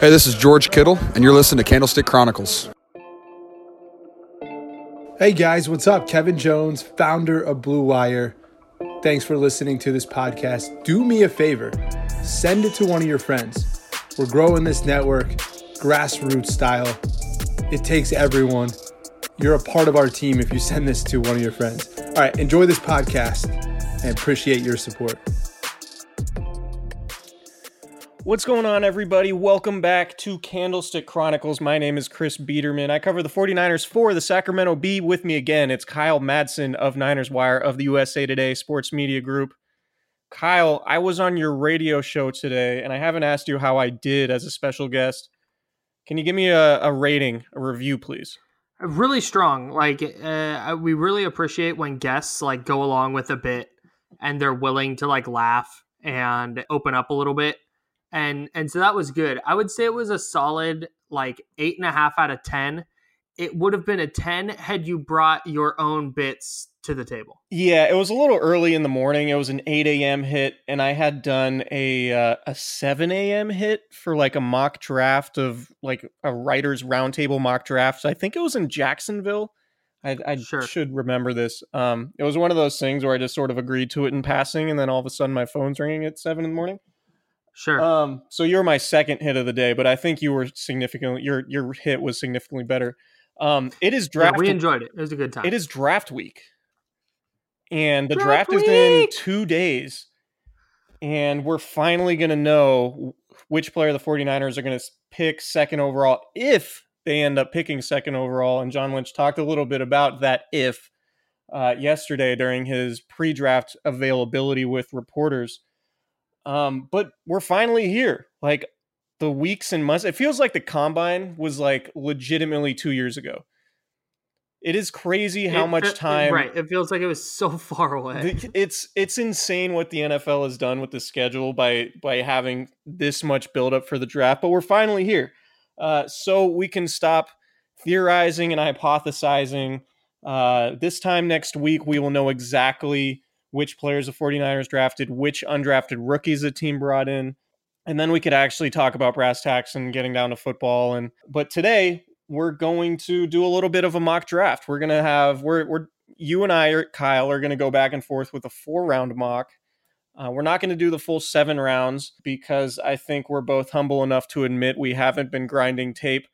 Hey, this is George Kittle, and you're listening to Candlestick Chronicles. Hey guys, what's up? Kevin Jones, founder of Blue Wire. Thanks for listening to this podcast. Do me a favor, send it to one of your friends. We're growing this network, grassroots style. It takes everyone. You're a part of our team if you send this to one of your friends. All right, enjoy this podcast and appreciate your support. What's going on, everybody? Welcome back to Candlestick Chronicles. My name is Chris Biderman. I cover the 49ers for the Sacramento Bee. With me again, it's Kyle Madson of Niners Wire of the USA Today Sports Media Group. Kyle, I was on your radio show today, and I haven't asked you how I did as a special guest. Can you give me a, a rating, a review, please? Really strong. Like, uh, we really appreciate when guests like go along with a bit and they're willing to like laugh and open up a little bit and and so that was good. I would say it was a solid like eight and a half out of ten. It would have been a ten had you brought your own bits to the table. Yeah, it was a little early in the morning. It was an eight a.m. hit, and I had done a uh, a seven a.m. hit for like a mock draft of like a writers roundtable mock draft. I think it was in Jacksonville. I, I sure. should remember this. Um, it was one of those things where I just sort of agreed to it in passing, and then all of a sudden my phone's ringing at seven in the morning. Sure. Um, so you're my second hit of the day, but I think you were significantly your your hit was significantly better. Um, it is draft. Yeah, we enjoyed it. It was a good time. It is draft week, and the draft, draft is in two days, and we're finally going to know which player the 49ers are going to pick second overall if they end up picking second overall. And John Lynch talked a little bit about that if uh, yesterday during his pre-draft availability with reporters. Um, but we're finally here. Like the weeks and months, it feels like the combine was like legitimately two years ago. It is crazy how it, much time. Right, it feels like it was so far away. It's it's insane what the NFL has done with the schedule by by having this much buildup for the draft. But we're finally here, uh, so we can stop theorizing and hypothesizing. Uh, this time next week, we will know exactly which players the 49ers drafted, which undrafted rookies the team brought in. And then we could actually talk about brass tacks and getting down to football. And but today we're going to do a little bit of a mock draft. We're gonna have we're we're you and I, Kyle, are gonna go back and forth with a four round mock. Uh, we're not going to do the full seven rounds because I think we're both humble enough to admit we haven't been grinding tape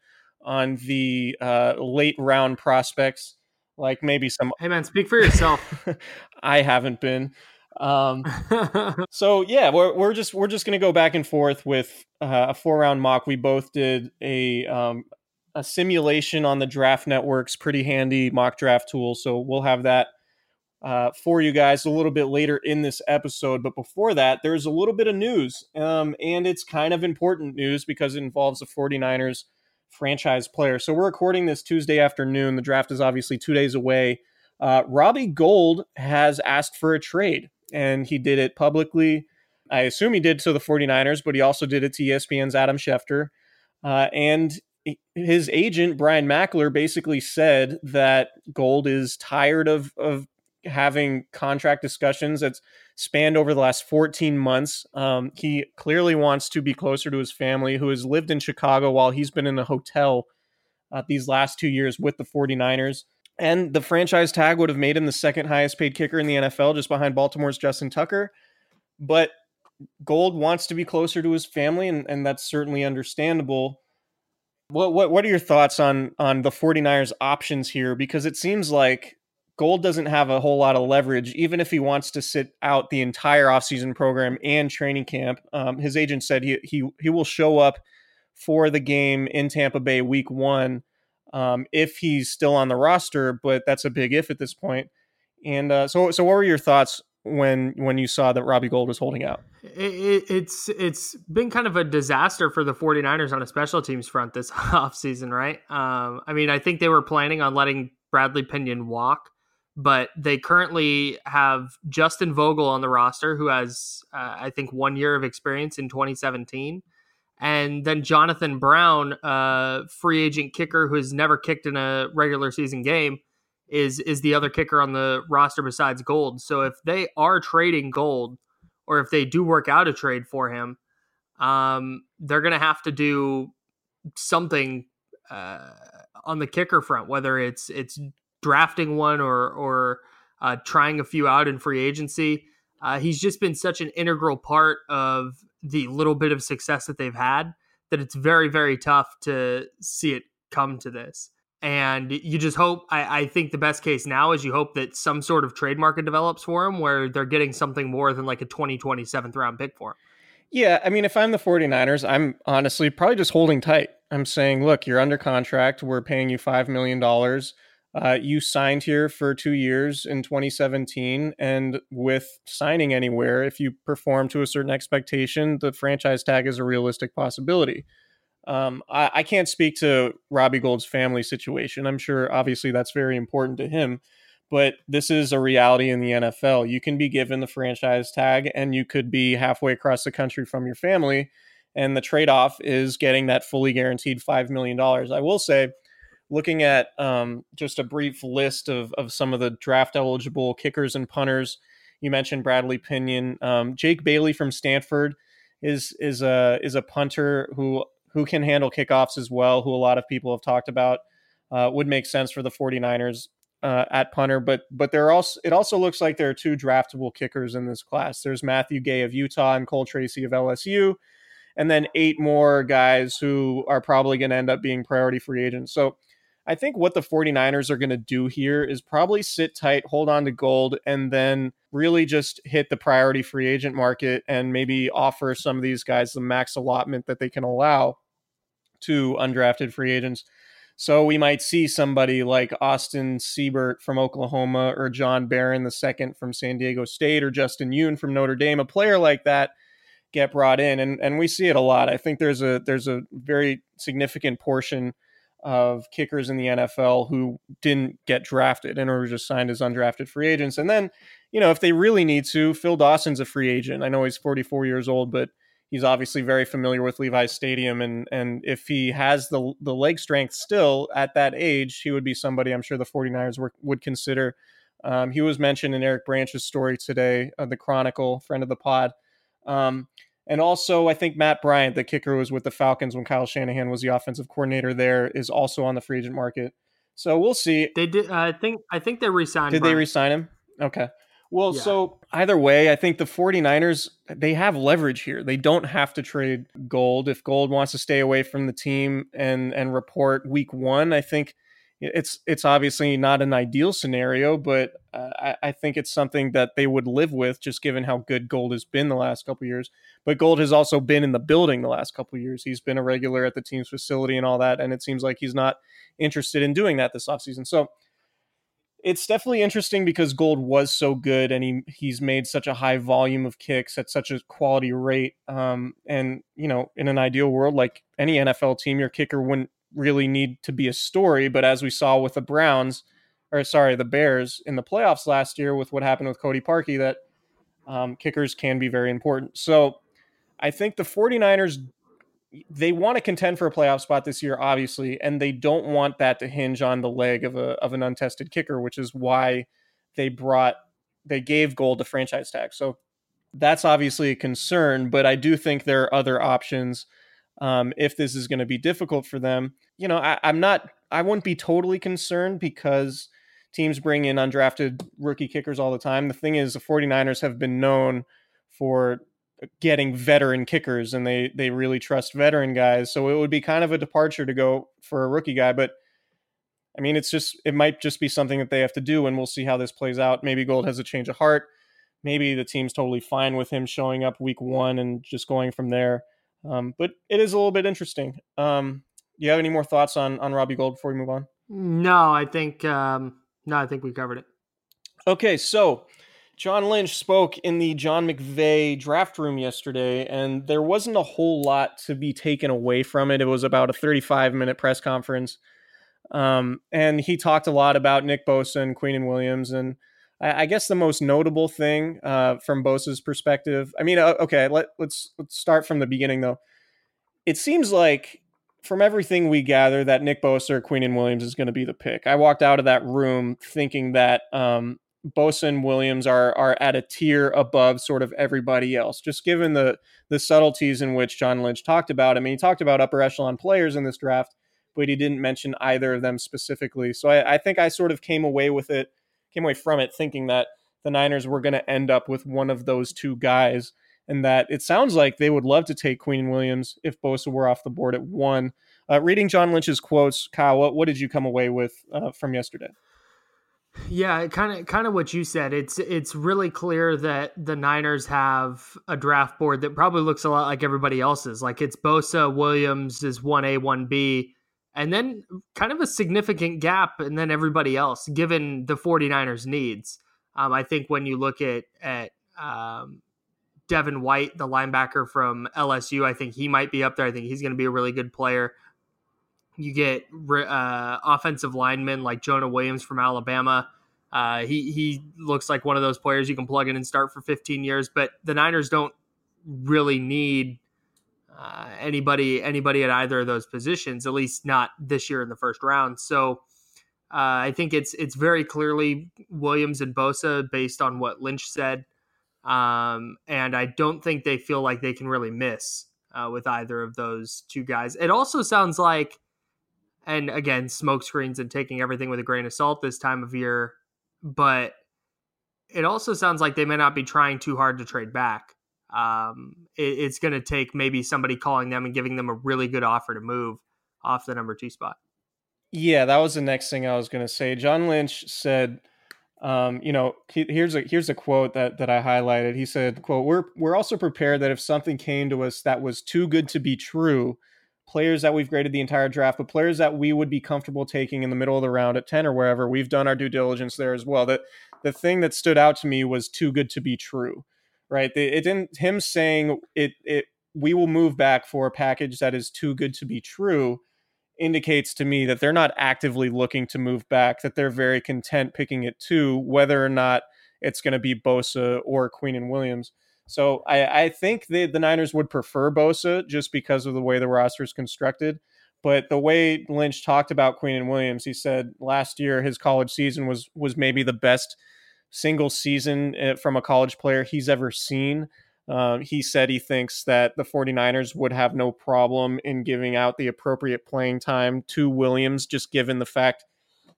on the uh, late round prospects like maybe some hey man speak for yourself i haven't been um so yeah we're, we're just we're just gonna go back and forth with uh, a four round mock we both did a um a simulation on the draft network's pretty handy mock draft tool so we'll have that uh, for you guys a little bit later in this episode. But before that, there's a little bit of news, um, and it's kind of important news because it involves the 49ers franchise player. So we're recording this Tuesday afternoon. The draft is obviously two days away. Uh, Robbie Gould has asked for a trade, and he did it publicly. I assume he did to the 49ers, but he also did it to ESPN's Adam Schefter. Uh, and his agent, Brian Mackler, basically said that Gould is tired of, of having contract discussions that's spanned over the last 14 months. Um, he clearly wants to be closer to his family, who has lived in Chicago while he's been in a hotel uh, these last two years with the 49ers. And the franchise tag would have made him the second highest paid kicker in the NFL, just behind Baltimore's Justin Tucker. But Gould wants to be closer to his family, and, and that's certainly understandable. What, what what are your thoughts on on the 49ers options here? Because it seems like Gould doesn't have a whole lot of leverage, even if he wants to sit out the entire offseason program and training camp. Um, his agent said he, he, he will show up for the game in Tampa Bay week one um, if he's still on the roster, but that's a big if at this point. And uh, so, so what were your thoughts when when you saw that Robbie Gould was holding out? It, it's it's been kind of a disaster for the 49ers on a special teams front this offseason, right? Um, I mean, I think they were planning on letting Bradley Pinion walk but they currently have Justin Vogel on the roster, who has, uh, I think, one year of experience in 2017. And then Jonathan Brown, uh, free agent kicker who has never kicked in a regular season game, is is the other kicker on the roster besides Gould. So if they are trading Gould, or if they do work out a trade for him, um, they're going to have to do something uh, on the kicker front, whether it's it's drafting one or or uh, trying a few out in free agency. Uh, he's just been such an integral part of the little bit of success that they've had that it's very very tough to see it come to this. And you just hope. I, I think the best case now is you hope that some sort of trade market develops for him where they're getting something more than like a 2027th round pick for him. Yeah, I mean, if I'm the 49ers, I'm honestly probably just holding tight. I'm saying, look, you're under contract. We're paying you $5 million. Uh, you signed here for two years in 2017, and with signing anywhere, if you perform to a certain expectation, the franchise tag is a realistic possibility. Um, I, I, can't speak to Robbie Gould's family situation. I'm sure, obviously, that's very important to him, but this is a reality in the NFL. You can be given the franchise tag, and you could be halfway across the country from your family, and the trade off is getting that fully guaranteed $5 million. I will say, looking at um, just a brief list of, of some of the draft eligible kickers and punters. You mentioned Bradley Pinion, um, Jake Bailey from Stanford is is a is a punter who who can handle kickoffs as well. Who a lot of people have talked about uh, would make sense for the 49ers uh, at punter. But but there are also it also looks like there are two draftable kickers in this class. There's Matthew Gay of Utah and Cole Tracy of LSU, and then eight more guys who are probably going to end up being priority free agents. So I think what the 49ers are going to do here is probably sit tight, hold on to Gould, and then really just hit the priority free agent market and maybe offer some of these guys the max allotment that they can allow to undrafted free agents. So we might see somebody like Austin Seibert from Oklahoma or John Baron the second from San Diego State or Justin Yoon from Notre Dame, a player like that get brought in and and we see it a lot. I think there's a there's a very significant portion of kickers in the NFL who didn't get drafted and are just signed as undrafted free agents. And then, you know, if they really need to, Phil Dawson's a free agent. I know he's 44 years old, but he's obviously very familiar with Levi's Stadium. And and if he has the the leg strength still at that age, he would be somebody I'm sure the 49ers were, would consider. Um, he was mentioned in Eric Branch's story today, uh, the Chronicle, friend of the pod. Um, and also, I think Matt Bryant, the kicker, who was with the Falcons when Kyle Shanahan was the offensive coordinator there, is also on the free agent market. So we'll see. They did. Uh, I think. I think they resigned. Did Bryant. they resign him? Okay. Well, yeah. so either way, I think the 49ers, they have leverage here. They don't have to trade Gould. If Gould wants to stay away from the team and and report week one, I think it's it's obviously not an ideal scenario, but uh, I, I, think it's something that they would live with, just given how good Gould has been the last couple years. But Gould has also been in the building the last couple years. He's been a regular at the team's facility and all that, and it seems like he's not interested in doing that this offseason. So it's definitely interesting because Gould was so good and he he's made such a high volume of kicks at such a quality rate. Um, and you know, in an ideal world, like any NFL team, your kicker wouldn't really need to be a story. But as we saw with the Browns, or sorry, the Bears in the playoffs last year with what happened with Cody Parkey, that um, kickers can be very important. So I think the 49ers they want to contend for a playoff spot this year, obviously, and they don't want that to hinge on the leg of a of an untested kicker, which is why they brought they gave Gould a franchise tag. So that's obviously a concern, but I do think there are other options um, if this is going to be difficult for them. You know, I, I'm not I wouldn't be totally concerned because teams bring in undrafted rookie kickers all the time. The thing is, the 49ers have been known for getting veteran kickers and they they really trust veteran guys. So it would be kind of a departure to go for a rookie guy, but I mean it's just it might just be something that they have to do and we'll see how this plays out. Maybe Gould has a change of heart. Maybe the team's totally fine with him showing up week 1 and just going from there. Um, but it is a little bit interesting. Um, do you have any more thoughts on on Robbie Gould before we move on? No, I think um, no, I think we covered it. Okay, so John Lynch spoke in the John McVay draft room yesterday, and there wasn't a whole lot to be taken away from it. It was about a 35 minute press conference. Um, and he talked a lot about Nick Bosa and Quinnen Williams. And I, guess the most notable thing uh, from Bosa's perspective, I mean, uh, okay, let, let's, let's start from the beginning though. It seems like from everything we gather that Nick Bosa or Quinnen Williams is going to be the pick. I walked out of that room thinking that um, Bosa and Williams are are at a tier above sort of everybody else, just given the the subtleties in which John Lynch talked about. I mean, he talked about upper echelon players in this draft, but he didn't mention either of them specifically. So I, I think I sort of came away with it, came away from it thinking that the Niners were going to end up with one of those two guys, and that it sounds like they would love to take Quinnen Williams if Bosa were off the board at one. Uh, reading John Lynch's quotes, Kyle, what, what did you come away with uh, from yesterday? Yeah, kind of kind of what you said. It's it's really clear that the Niners have a draft board that probably looks a lot like everybody else's. Like it's Bosa, Williams is 1A, 1B, and then kind of a significant gap and then everybody else given the 49ers needs. Um, I think when you look at at um, Devin White, the linebacker from LSU, I think he might be up there. I think he's going to be a really good player. You get uh, offensive linemen like Jonah Williams from Alabama. Uh, he he looks like one of those players you can plug in and start for 15 years. But the Niners don't really need uh, anybody anybody at either of those positions, at least not this year in the first round. So uh, I think it's it's very clearly Williams and Bosa based on what Lynch said, um, and I don't think they feel like they can really miss uh, with either of those two guys. It also sounds like and again, smoke screens and taking everything with a grain of salt this time of year. But it also sounds like they may not be trying too hard to trade back. Um, it, it's going to take maybe somebody calling them and giving them a really good offer to move off the number two spot. Yeah, that was the next thing I was going to say. John Lynch said, um, you know, here's a here's a quote that that I highlighted. He said, "quote We're we're also prepared that if something came to us that was too good to be true." players that we've graded the entire draft, but players that we would be comfortable taking in the middle of the round at 10 or wherever. We've done our due diligence there as well. That the thing that stood out to me was too good to be true, right? It didn't him saying it it we will move back for a package that is too good to be true indicates to me that they're not actively looking to move back, that they're very content picking it too, whether or not it's going to be Bosa or Quinnen Williams. So I, I think the, the Niners would prefer Bosa just because of the way the roster is constructed. But the way Lynch talked about Quinnen Williams, he said last year his college season was was maybe the best single season eh, from a college player he's ever seen. Um, he said he thinks that the 49ers would have no problem in giving out the appropriate playing time to Williams, just given the fact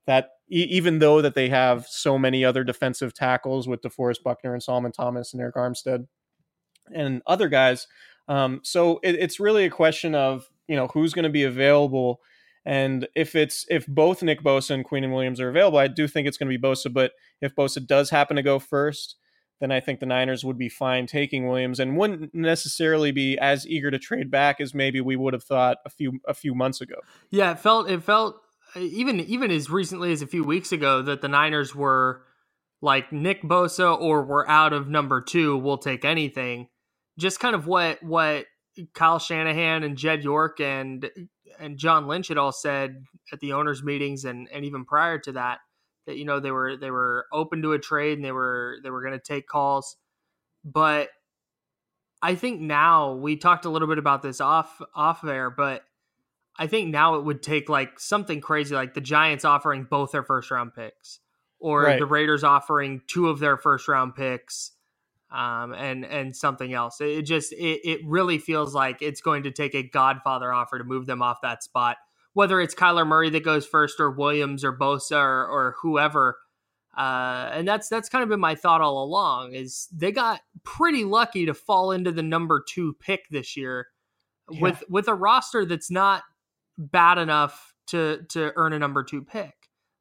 that e- even though that they have so many other defensive tackles with DeForest Buckner and Solomon Thomas and Arik Armstead, and other guys. Um, so it, it's really a question of you know who's going to be available, and if it's if both Nick Bosa and Quinnen Williams are available, I do think it's going to be Bosa. But if Bosa does happen to go first, then I think the Niners would be fine taking Williams and wouldn't necessarily be as eager to trade back as maybe we would have thought a few a few months ago. Yeah, it felt it felt even even as recently as a few weeks ago that the Niners were like Nick Bosa or we're out of number two, we'll take anything. Just kind of what what Kyle Shanahan and Jed York and and John Lynch had all said at the owners' meetings and and even prior to that that you know they were they were open to a trade and they were they were going to take calls, but I think now we talked a little bit about this off off air, but I think now it would take like something crazy like the Giants offering both their first round picks or right. the Raiders offering two of their first round picks um, and and something else. It just it, it really feels like it's going to take a Godfather offer to move them off that spot. Whether it's Kyler Murray that goes first, or Williams, or Bosa, or, or whoever, uh, and that's that's kind of been my thought all along. Is they got pretty lucky to fall into the number two pick this year, yeah. with with a roster that's not bad enough to to earn a number two pick.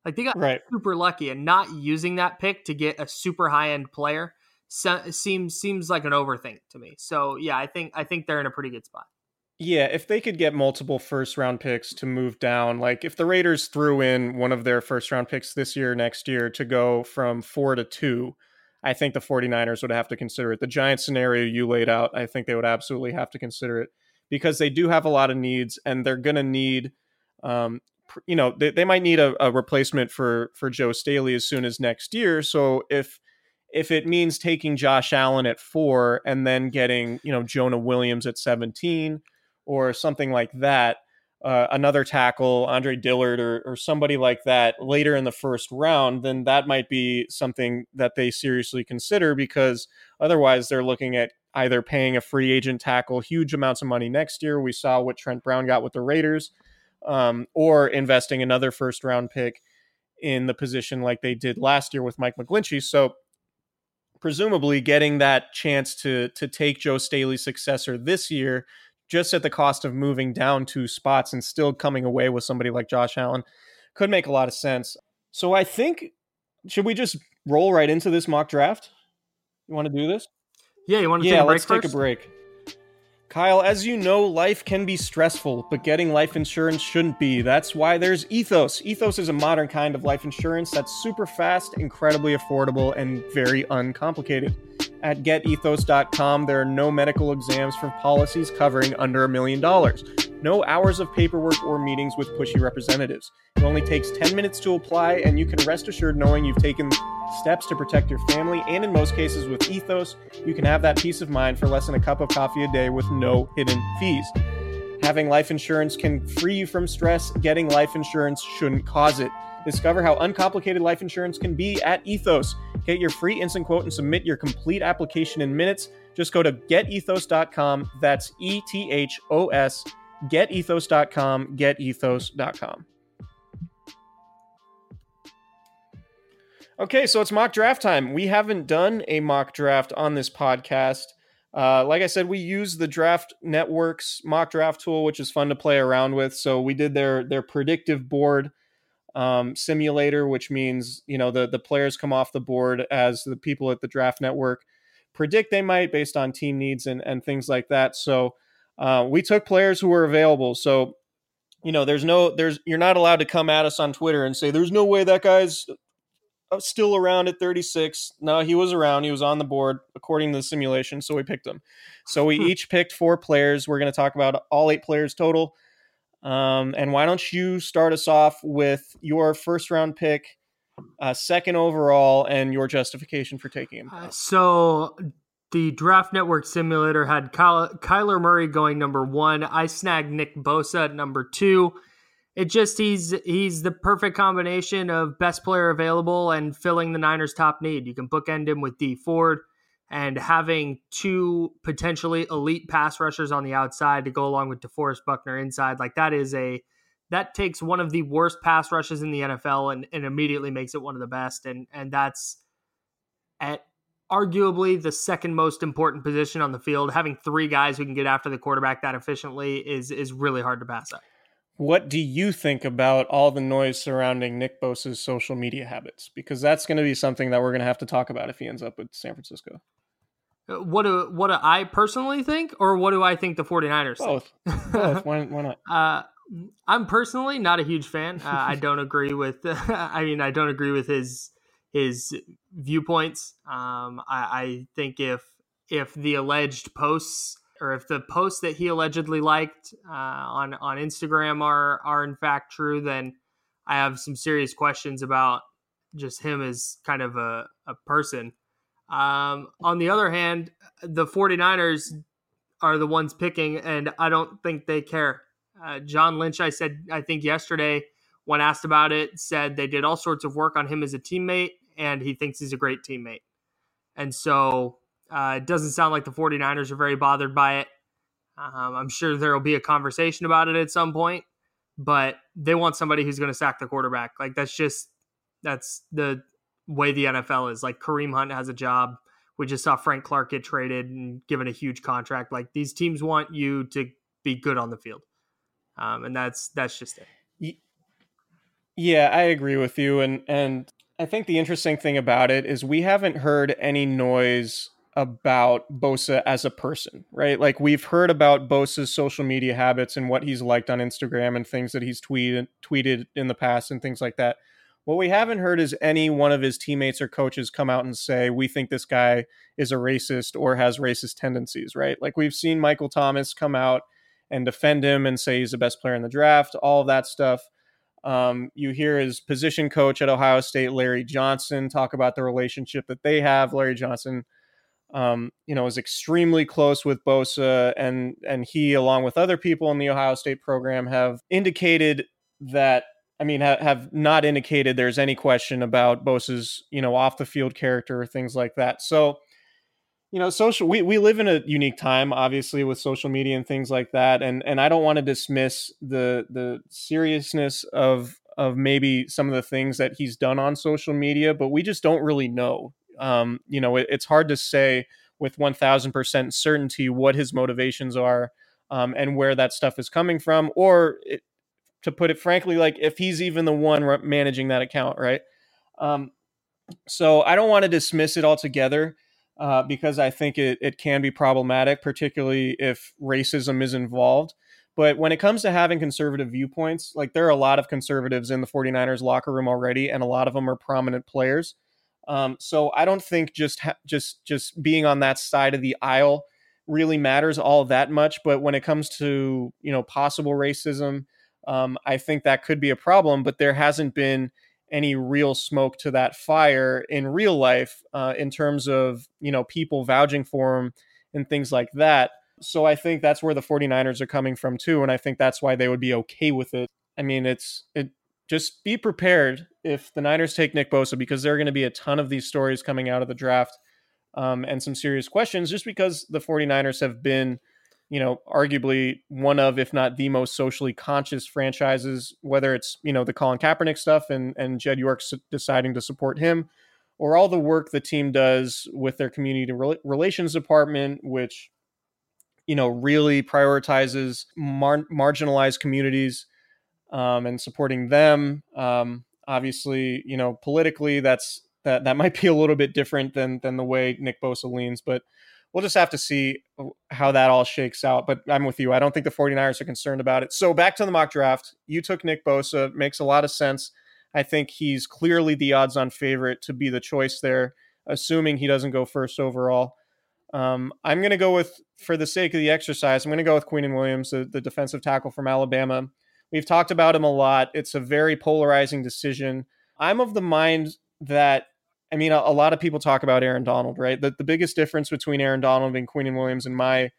Like they got right. super lucky, and not using that pick to get a super high end player seems seems like an overthink to me. So yeah, I think I think they're in a pretty good spot. Yeah, if they could get multiple first round picks to move down, like if the Raiders threw in one of their first round picks this year, next year to go from four to two, I think the 49ers would have to consider it. The Giant scenario you laid out, I think they would absolutely have to consider it because they do have a lot of needs and they're going to need, um, you know, they, they might need a, a replacement for for Joe Staley as soon as next year. So if if it means taking Josh Allen at four and then getting, you know, Jonah Williams at 17 or something like that, uh, another tackle, Andre Dillard or, or somebody like that later in the first round, then that might be something that they seriously consider because otherwise they're looking at either paying a free agent tackle huge amounts of money next year. We saw what Trent Brown got with the Raiders, um, or investing another first round pick in the position like they did last year with Mike McGlinchey. So presumably getting that chance to to take Joe Staley's successor this year, just at the cost of moving down two spots and still coming away with somebody like Josh Allen, could make a lot of sense. So I think should we just roll right into this mock draft? You want to do this? Yeah, you want to yeah, take a break let's first? take a break. Kyle, as you know, life can be stressful, but getting life insurance shouldn't be. That's why there's Ethos. Ethos is a modern kind of life insurance that's super fast, incredibly affordable, and very uncomplicated. At getethos.com, there are no medical exams for policies covering under a million dollars. No hours of paperwork or meetings with pushy representatives. It only takes 10 minutes to apply, and you can rest assured knowing you've taken steps to protect your family. And in most cases, with Ethos, you can have that peace of mind for less than a cup of coffee a day with no hidden fees. Having life insurance can free you from stress. Getting life insurance shouldn't cause it. Discover how uncomplicated life insurance can be at Ethos. Get your free instant quote and submit your complete application in minutes. Just go to getethos.com. That's E T H O S getethos.com, getethos.com. Okay, so it's mock draft time. We haven't done a mock draft on this podcast. Uh, like I said, we use the Draft Network's mock draft tool, which is fun to play around with. So we did their their predictive board um, simulator, which means you know the the players come off the board as the people at the Draft Network predict they might based on team needs and and things like that. So uh, we took players who were available. So, you know, there's no, there's, you're not allowed to come at us on Twitter and say, there's no way that guy's still around at 36. No, he was around. He was on the board according to the simulation. So we picked him. So we hmm. each picked four players. We're going to talk about all eight players total. Um, and why don't you start us off with your first round pick, uh, second overall, and your justification for taking him? Uh, so the Draft Network simulator had Kyler Murray going number one. I snagged Nick Bosa at number two. It just he's he's the perfect combination of best player available and filling the Niners' top need. You can bookend him with Dee Ford and having two potentially elite pass rushers on the outside to go along with DeForest Buckner inside. Like that is a that takes one of the worst pass rushes in the NFL and, and immediately makes it one of the best. And and that's at arguably the second most important position on the field. Having three guys who can get after the quarterback that efficiently is is really hard to pass up. What do you think about all the noise surrounding Nick Bosa's social media habits? Because that's going to be something that we're going to have to talk about if he ends up with San Francisco. Uh, what do what do I personally think, or what do I think the 49ers Both. Both. Why, why not? Uh, I'm personally not a huge fan. Uh, I don't agree with. I mean, I don't agree with his his viewpoints. Um, I, I think if if the alleged posts or if the posts that he allegedly liked uh, on on Instagram are are in fact true, then I have some serious questions about just him as kind of a, a person. Um, on the other hand, the 49ers are the ones picking, and I don't think they care. Uh, John Lynch, I said, I think yesterday, when asked about it, said they did all sorts of work on him as a teammate, and he thinks he's a great teammate. And so uh, it doesn't sound like the 49ers are very bothered by it. Um, I'm sure there will be a conversation about it at some point, but they want somebody who's going to sack the quarterback. Like that's just that's the way the NFL is. Like Kareem Hunt has a job. We just saw Frank Clark get traded and given a huge contract. Like these teams want you to be good on the field, um, and that's that's just it. Yeah, I agree with you, and and I think the interesting thing about it is we haven't heard any noise about Bosa as a person, right? Like we've heard about Bosa's social media habits and what he's liked on Instagram and things that he's tweeted tweeted in the past and things like that. What we haven't heard is any one of his teammates or coaches come out and say, we think this guy is a racist or has racist tendencies, right? Like we've seen Michael Thomas come out and defend him and say he's the best player in the draft, all of that stuff. Um, you hear his position coach at Ohio State, Larry Johnson, talk about the relationship that they have. Larry Johnson, um, you know, is extremely close with Bosa, and and he, along with other people in the Ohio State program, have indicated that I mean, ha- have not indicated there's any question about Bosa's, you know, off the field character or things like that. So, you know, social we, we live in a unique time, obviously, with social media and things like that. And and I don't want to dismiss the the seriousness of of maybe some of the things that he's done on social media, but we just don't really know. Um, you know, it, it's hard to say with one thousand percent certainty what his motivations are. Um, and where that stuff is coming from, or it, to put it frankly, like if he's even the one managing that account, right? Um, so I don't want to dismiss it altogether uh, because I think it, it can be problematic, particularly if racism is involved. But when it comes to having conservative viewpoints, like there are a lot of conservatives in the 49ers locker room already, and a lot of them are prominent players. Um, so I don't think just ha- just just being on that side of the aisle really matters all that much. But when it comes to you know possible racism, um, I think that could be a problem, but there hasn't been any real smoke to that fire in real life uh, in terms of you know people vouching for him and things like that. So I think that's where the 49ers are coming from too, and I think that's why they would be okay with it. I mean, it's it just be prepared if the Niners take Nick Bosa because there are going to be a ton of these stories coming out of the draft um, and some serious questions just because the 49ers have been you know, arguably one of, if not the most socially conscious franchises, whether it's, you know, the Colin Kaepernick stuff and, and Jed York deciding to support him, or all the work the team does with their community relations department, which, you know, really prioritizes mar- marginalized communities um, and supporting them. Um, obviously, you know, politically, that's that that might be a little bit different than than the way Nick Bosa leans, but we'll just have to see how that all shakes out. But I'm with you. I don't think the 49ers are concerned about it. So back to the mock draft. You took Nick Bosa. Makes a lot of sense. I think he's clearly the odds on favorite to be the choice there, assuming he doesn't go first overall. Um, I'm going to go with, for the sake of the exercise, I'm going to go with Quinnen Williams, the, the defensive tackle from Alabama. We've talked about him a lot. It's a very polarizing decision. I'm of the mind that I mean, a, a, lot of people talk about Aaron Donald, right? The, the biggest difference between Aaron Donald and Quinnen Williams, in my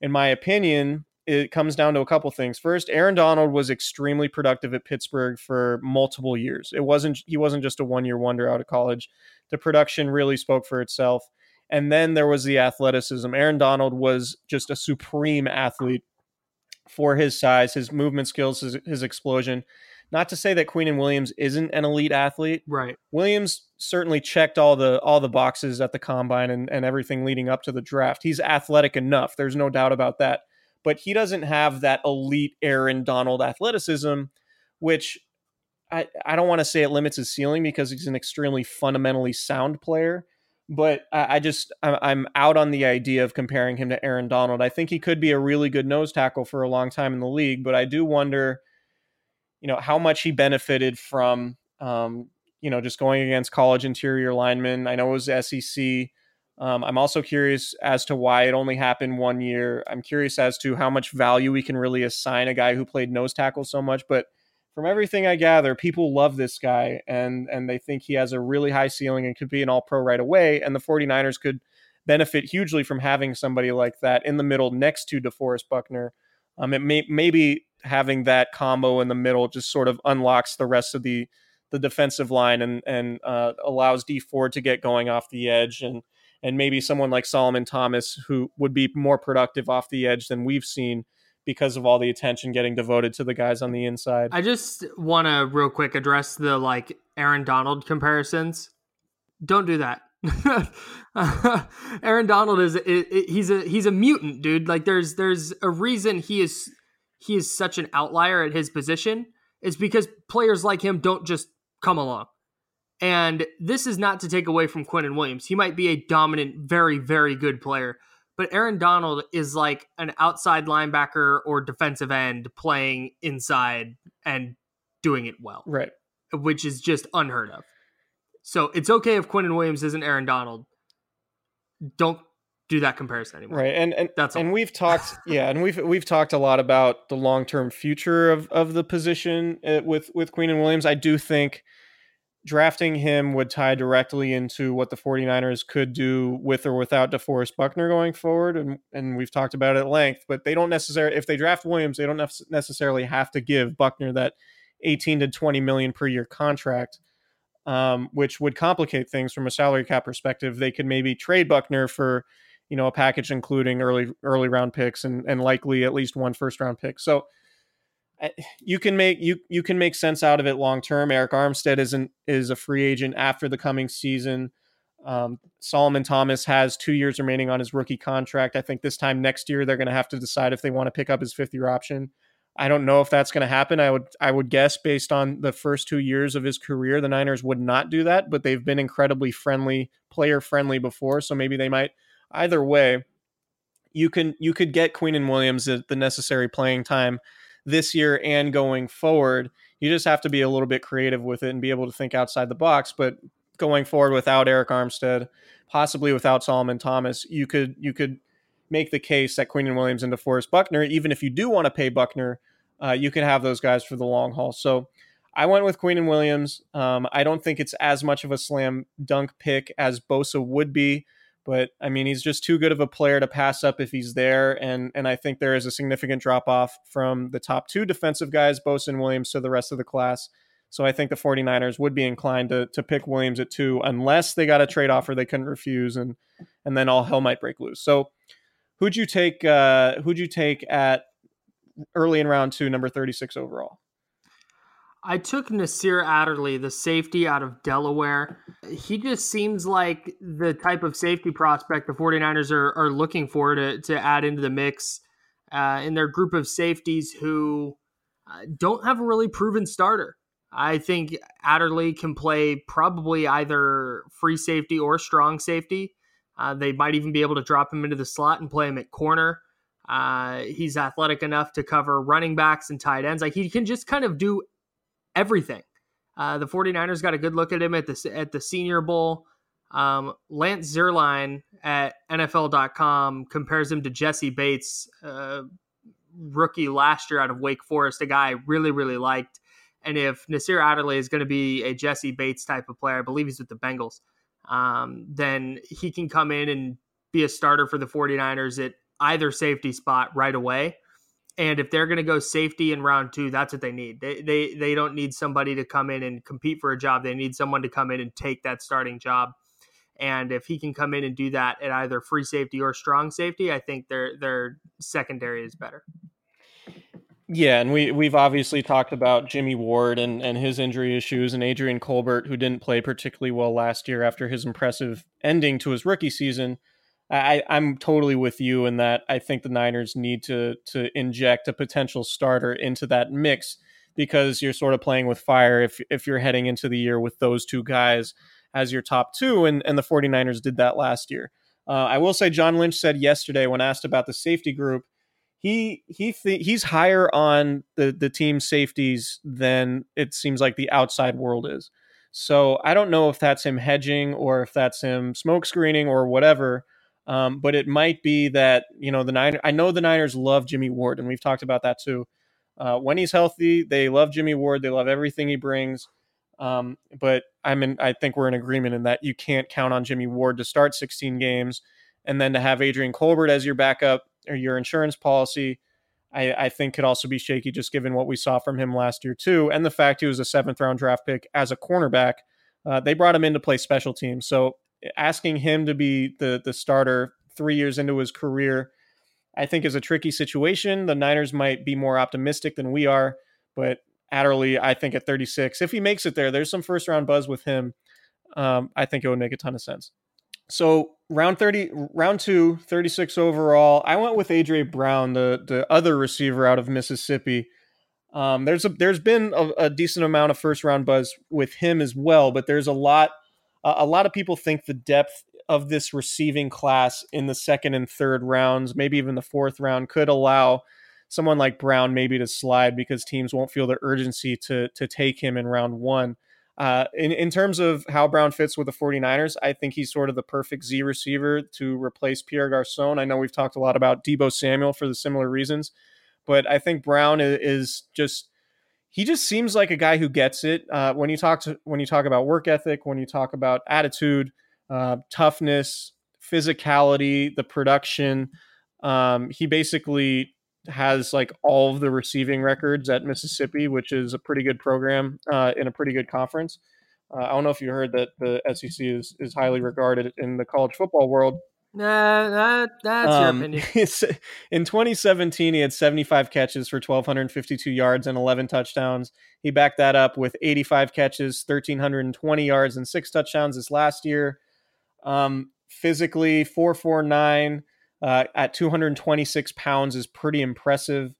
in my opinion, it comes down to a couple things. First, Aaron Donald was extremely productive at Pittsburgh for multiple years. It wasn't he wasn't just a one year wonder out of college. The production really spoke for itself. And then there was the athleticism. Aaron Donald was just a supreme athlete for his size, his movement skills, his, his explosion. Not to say that Quinnen Williams isn't an elite athlete. Right. Williams certainly checked all the all the boxes at the combine and, and everything leading up to the draft. He's athletic enough. There's no doubt about that. But he doesn't have that elite Aaron Donald athleticism, which I, I don't want to say it limits his ceiling because he's an extremely fundamentally sound player. But I, I just I'm out on the idea of comparing him to Aaron Donald. I think he could be a really good nose tackle for a long time in the league, but I do wonder – you know, how much he benefited from, um, you know, just going against college interior linemen. I know it was SEC. Um, I'm also curious as to why it only happened one year. I'm curious as to how much value we can really assign a guy who played nose tackle so much. But from everything I gather, people love this guy and and they think he has a really high ceiling and could be an all pro right away. And the 49ers could benefit hugely from having somebody like that in the middle next to DeForest Buckner. Um, it may maybe having that combo in the middle just sort of unlocks the rest of the the defensive line and and uh, allows Dee Ford to get going off the edge and and maybe someone like Solomon Thomas who would be more productive off the edge than we've seen because of all the attention getting devoted to the guys on the inside. I just want to real quick address the like Aaron Donald comparisons. Don't do that. Aaron Donald is he's a he's a mutant, dude. Like there's there's a reason he is he is such an outlier at his position. It's because players like him don't just come along. And this is not to take away from Quinnen Williams. He might be a dominant, very, very good player. But Aaron Donald is like an outside linebacker or defensive end playing inside and doing it well. Right. Which is just unheard of. So it's okay if Quinnen Williams isn't Aaron Donald. Don't do that comparison anymore. Right. And and that's and we've talked yeah, and we've we've talked a lot about the long-term future of of the position uh, with with Quinnen Williams. I do think drafting him would tie directly into what the 49ers could do with or without DeForest Buckner going forward. And, and we've talked about it at length, but they don't necessarily, if they draft Williams, they don't necessarily have to give Buckner that 18 to 20 million per year contract, um, which would complicate things from a salary cap perspective. They could maybe trade Buckner for, you know, a package including early, early round picks and, and likely at least one first round pick. So, you can make you you can make sense out of it long term. Arik Armstead isn't is a free agent after the coming season. Um, Solomon Thomas has two years remaining on his rookie contract. I think this time next year they're going to have to decide if they want to pick up his fifth year option. I don't know if that's going to happen. I would I would guess based on the first two years of his career, the Niners would not do that. But they've been incredibly friendly, player friendly before, so maybe they might. Either way, you can you could get Quinnen Williams the necessary playing time this year and going forward. You just have to be a little bit creative with it and be able to think outside the box. But going forward without Arik Armstead, possibly without Solomon Thomas, you could you could make the case that Quinnen Williams and DeForest Buckner, even if you do want to pay Buckner, uh, you can have those guys for the long haul. So I went with Quinnen Williams. Um, I don't think it's as much of a slam dunk pick as Bosa would be. But I mean, he's just too good of a player to pass up if he's there. And and I think there is a significant drop off from the top two defensive guys, Bosa and Williams, to the rest of the class. So I think the 49ers would be inclined to to pick Williams at two unless they got a trade offer they couldn't refuse and and then all hell might break loose. So who'd you take uh who'd you take at early in round two, number 36 overall? I took Nasir Adderley, the safety out of Delaware. He just seems like the type of safety prospect the 49ers are, are looking for to, to add into the mix uh, in their group of safeties who uh, don't have a really proven starter. I think Adderley can play probably either free safety or strong safety. Uh, they might even be able to drop him into the slot and play him at corner. Uh, he's athletic enough to cover running backs and tight ends. Like he can just kind of do everything. Uh, the 49ers got a good look at him at the, at the Senior Bowl. Um, Lance Zierlein at NFL.com compares him to Jessie Bates, uh, rookie last year out of Wake Forest, a guy I really, really liked. And if Nasir Adderley is going to be a Jessie Bates type of player, I believe he's with the Bengals, um, then he can come in and be a starter for the 49ers at either safety spot right away. And if they're going to go safety in round two, that's what they need. They, they they don't need somebody to come in and compete for a job. They need someone to come in and take that starting job. And if he can come in and do that at either free safety or strong safety, I think their their secondary is better. Yeah, and we we've obviously talked about Jimmy Ward and, and his injury issues and Adrian Colbert, who didn't play particularly well last year after his impressive ending to his rookie season. I, I'm totally with you in that I think the Niners need to to inject a potential starter into that mix because you're sort of playing with fire if if you're heading into the year with those two guys as your top two and, and the 49ers did that last year. Uh, I will say John Lynch said yesterday when asked about the safety group, he he th- he's higher on the the team safeties than it seems like the outside world is. So I don't know if that's him hedging or if that's him smoke screening or whatever. Um, but it might be that you know the Niners. I know the Niners love Jimmy Ward, and we've talked about that too. Uh, when he's healthy, they love Jimmy Ward. They love everything he brings. Um, but I'm in. I think we're in agreement in that you can't count on Jimmy Ward to start 16 games, and then to have Adrian Colbert as your backup or your insurance policy. I, I think could also be shaky just given what we saw from him last year too, and the fact he was a seventh round draft pick as a cornerback. Uh, they brought him in to play special teams, so asking him to be the the starter three years into his career, I think is a tricky situation. The Niners might be more optimistic than we are, but Adderley, I think at 36, if he makes it there, there's some first round buzz with him. Um, I think it would make a ton of sense. So round 30, round two, 36 overall. I went with Adrian Brown, the the other receiver out of Mississippi. Um, there's a there's been a, a, decent amount of first round buzz with him as well, but there's a lot uh, a lot of people think the depth of this receiving class in the second and third rounds, maybe even the fourth round, could allow someone like Brown maybe to slide because teams won't feel the urgency to to take him in round one. Uh, in, in terms of how Brown fits with the 49ers, I think he's sort of the perfect Z receiver to replace Pierre Garcon. I know we've talked a lot about Deebo Samuel for the similar reasons, but I think Brown is just he just seems like a guy who gets it. Uh, when you talk to when you talk about work ethic, when you talk about attitude, uh, toughness, physicality, the production, um, he basically has like all of the receiving records at Mississippi, which is a pretty good program uh, in a pretty good conference. Uh, I don't know if you heard that the SEC is is highly regarded in the college football world. Nah, that, that's um, your opinion. in 2017, he had 75 catches for 1,252 yards and 11 touchdowns. He backed that up with 85 catches, 1,320 yards, and six touchdowns this last year. Um, physically, 449 uh, at 226 pounds is pretty impressive.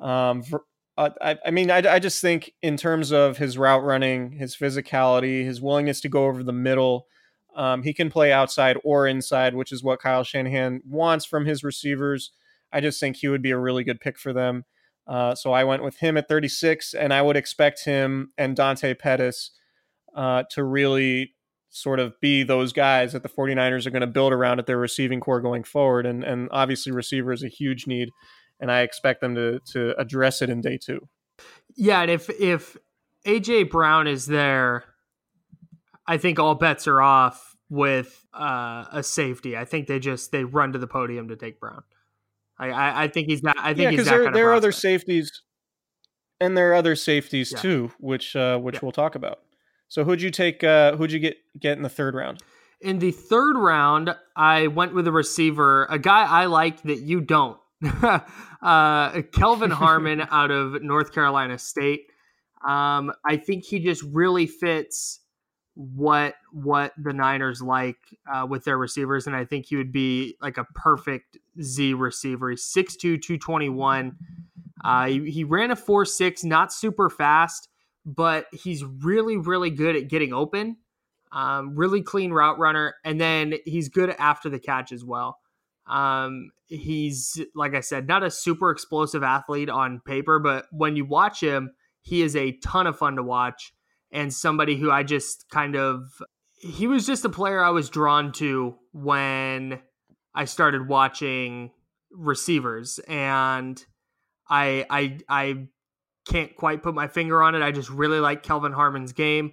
Um, for, uh, I, I, mean, I, I just think in terms of his route running, his physicality, his willingness to go over the middle – um, he can play outside or inside, which is what Kyle Shanahan wants from his receivers. I just think he would be a really good pick for them. Uh, so I went with him at 36, and I would expect him and Dante Pettis uh, to really sort of be those guys that the 49ers are going to build around at their receiving corps going forward. And, and obviously, receiver is a huge need, and I expect them to, to address it in day two. Yeah, and if, if AJ Brown is there, I think all bets are off with uh, a safety. I think they just they run to the podium to take Brown. I I, I think he's not. I think yeah, because there there are other safeties, and there are other safeties yeah. too, which uh, which yeah. we'll talk about. So who'd you take? Uh, who'd you get get in the third round? In the third round, I went with a receiver, a guy I like that you don't. uh, Kelvin Harmon out of North Carolina State. Um, I think he just really fits what what the Niners like uh, with their receivers, and I think he would be like a perfect Z receiver. He's 6'2", 221. Uh, he, he ran a four six, not super fast, but he's really, really good at getting open. Um, really clean route runner, and then he's good after the catch as well. Um, he's like I said, not a super explosive athlete on paper, but when you watch him, he is a ton of fun to watch and somebody who I just kind of he was just a player I was drawn to when I started watching receivers and I I I can't quite put my finger on it. I just really like Kelvin Harmon's game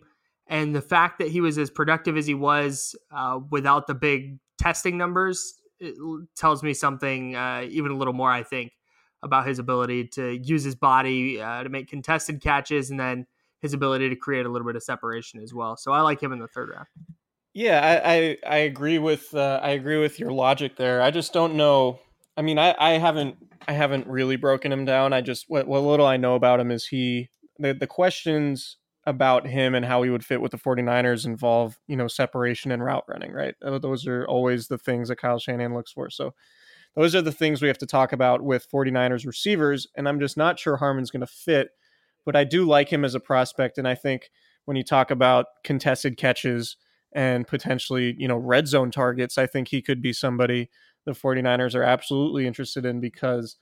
and the fact that he was as productive as he was uh, without the big testing numbers tells me something uh, even a little more. I think about his ability to use his body uh, to make contested catches and then his ability to create a little bit of separation as well. So I like him in the third round. Yeah, I I, I agree with uh, I agree with your logic there. I just don't know. I mean, I, I haven't I haven't really broken him down. I just what, what little I know about him is he the the questions about him and how he would fit with the 49ers involve, you know, separation and route running, right? Those are always the things that Kyle Shanahan looks for. So those are the things we have to talk about with 49ers receivers. And I'm just not sure Harmon's going to fit but I do like him as a prospect. And I think when you talk about contested catches and potentially, you know, red zone targets, I think he could be somebody the 49ers are absolutely interested in because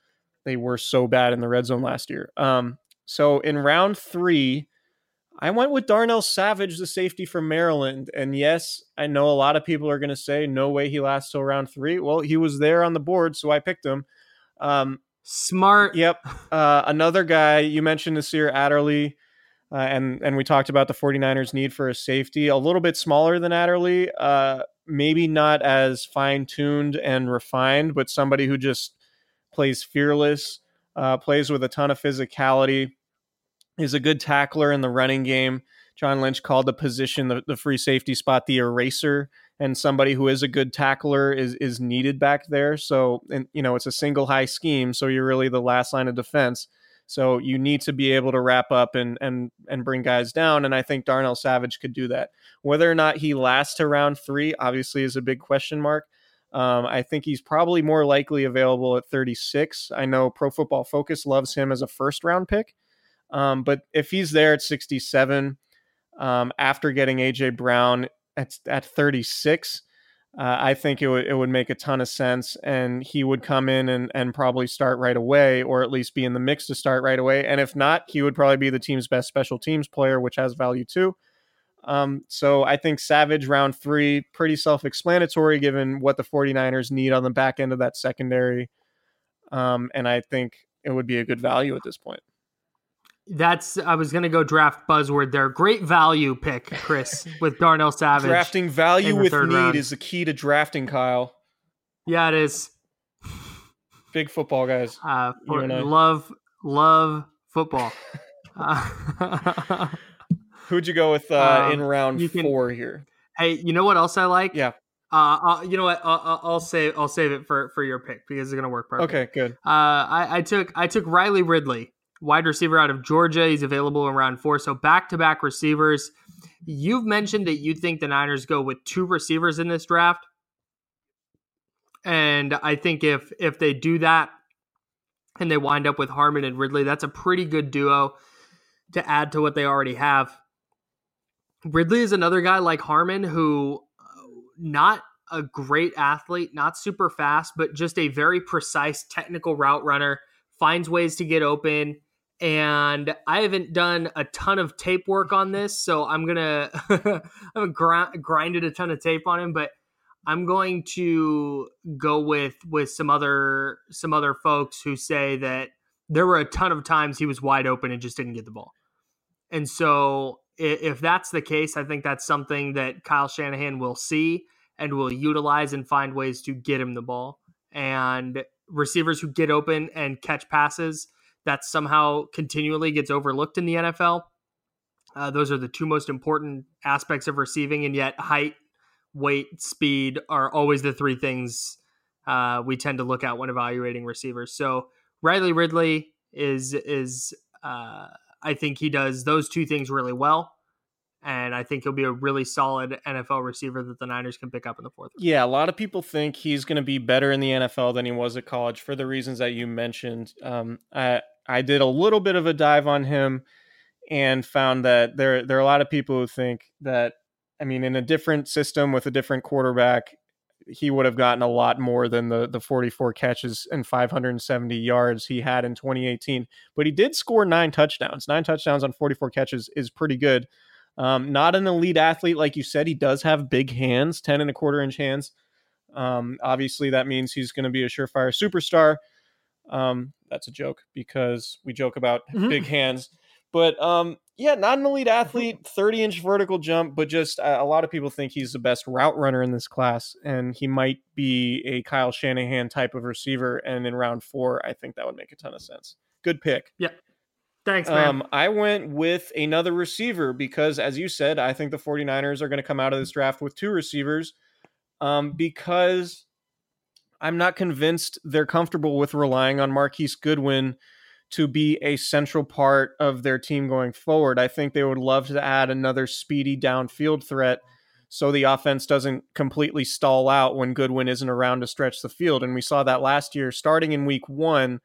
they were so bad in the red zone last year. Um, so in round three, I went with Darnell Savage, the safety from Maryland. And yes, I know a lot of people are going to say, no way he lasts till round three. Well, he was there on the board, so I picked him. Um, Smart. Yep. Uh, another guy, you mentioned Nasir Adderley, uh, and, and we talked about the 49ers' need for a safety, a little bit smaller than Adderley, uh, maybe not as fine tuned and refined, but somebody who just plays fearless, uh, plays with a ton of physicality is a good tackler in the running game. John Lynch called the position, the, the free safety spot, the eraser, and somebody who is a good tackler is is needed back there. So, and you know, it's a single high scheme, so you're really the last line of defense. So you need to be able to wrap up and and and bring guys down. And I think Darnell Savage could do that. Whether or not he lasts to round three, obviously, is a big question mark. Um, I think he's probably more likely available at 36. I know Pro Football Focus loves him as a first round pick. Um, but if he's there at 67 um, after getting AJ Brown at, at 36, uh, I think it would it would make a ton of sense, and he would come in and, and probably start right away, or at least be in the mix to start right away. And if not, he would probably be the team's best special teams player, which has value too. Um, so I think Savage round three, pretty self explanatory given what the 49ers need on the back end of that secondary. Um, and I think it would be a good value at this point. That's I was gonna go draft buzzword there. Great value pick, Chris, with Darnell Savage. Drafting value with need round. is the key to drafting, Kyle. Yeah, it is. Big football guys. Uh, for, love, love football. uh, Who'd you go with uh, um, in round can, four here? Hey, you know what else I like? Yeah. Uh, uh you know what? I'll, I'll, save I'll save it for for your pick because it's gonna work perfect. Okay, good. Uh, I, I took I took Riley Ridley wide receiver out of Georgia. He's available in round four. So back to back receivers. You've mentioned that you think the Niners go with two receivers in this draft. And I think if if they do that and they wind up with Harmon and Ridley, that's a pretty good duo to add to what they already have. Ridley is another guy like Harmon who uh, not a great athlete, not super fast, but just a very precise technical route runner, finds ways to get open, and I haven't done a ton of tape work on this, so I'm gonna I haven't gr- grinded a ton of tape on him, but I'm going to go with with some other some other folks who say that there were a ton of times he was wide open and just didn't get the ball, and so if that's the case, I think that's something that Kyle Shanahan will see and will utilize and find ways to get him the ball. And receivers who get open and catch passes that somehow continually gets overlooked in the NFL. Uh, those are the two most important aspects of receiving, and yet height, weight, speed are always the three things uh, we tend to look at when evaluating receivers. So Riley Ridley is is uh, I think he does those two things really well. And I think he'll be a really solid NFL receiver that the Niners can pick up in the fourth. Yeah, a lot of people think he's going to be better in the NFL than he was at college for the reasons that you mentioned. Um, I, I did a little bit of a dive on him and found that there there are a lot of people who think that I mean in a different system with a different quarterback he would have gotten a lot more than the the 44 catches and 570 yards he had in 2018 but he did score 9 touchdowns. 9 touchdowns on 44 catches is pretty good. Um, not an elite athlete like you said he does have big hands 10 and a quarter inch hands. Um, obviously that means he's going to be a surefire superstar um, that's a joke because we joke about mm-hmm. big hands. But um, yeah, not an elite athlete, 30 inch vertical jump, but just uh, a lot of people think he's the best route runner in this class, and he might be a Kyle Shanahan type of receiver. And in round four, I think that would make a ton of sense. Good pick. Yeah. Thanks, man. Um, I went with another receiver because, as you said, I think the 49ers are going to come out of this draft with two receivers um, because I'm not convinced they're comfortable with relying on Marquise Goodwin to be a central part of their team going forward. I think they would love to add another speedy downfield threat so the offense doesn't completely stall out when Goodwin isn't around to stretch the field. And we saw that last year, starting in week one.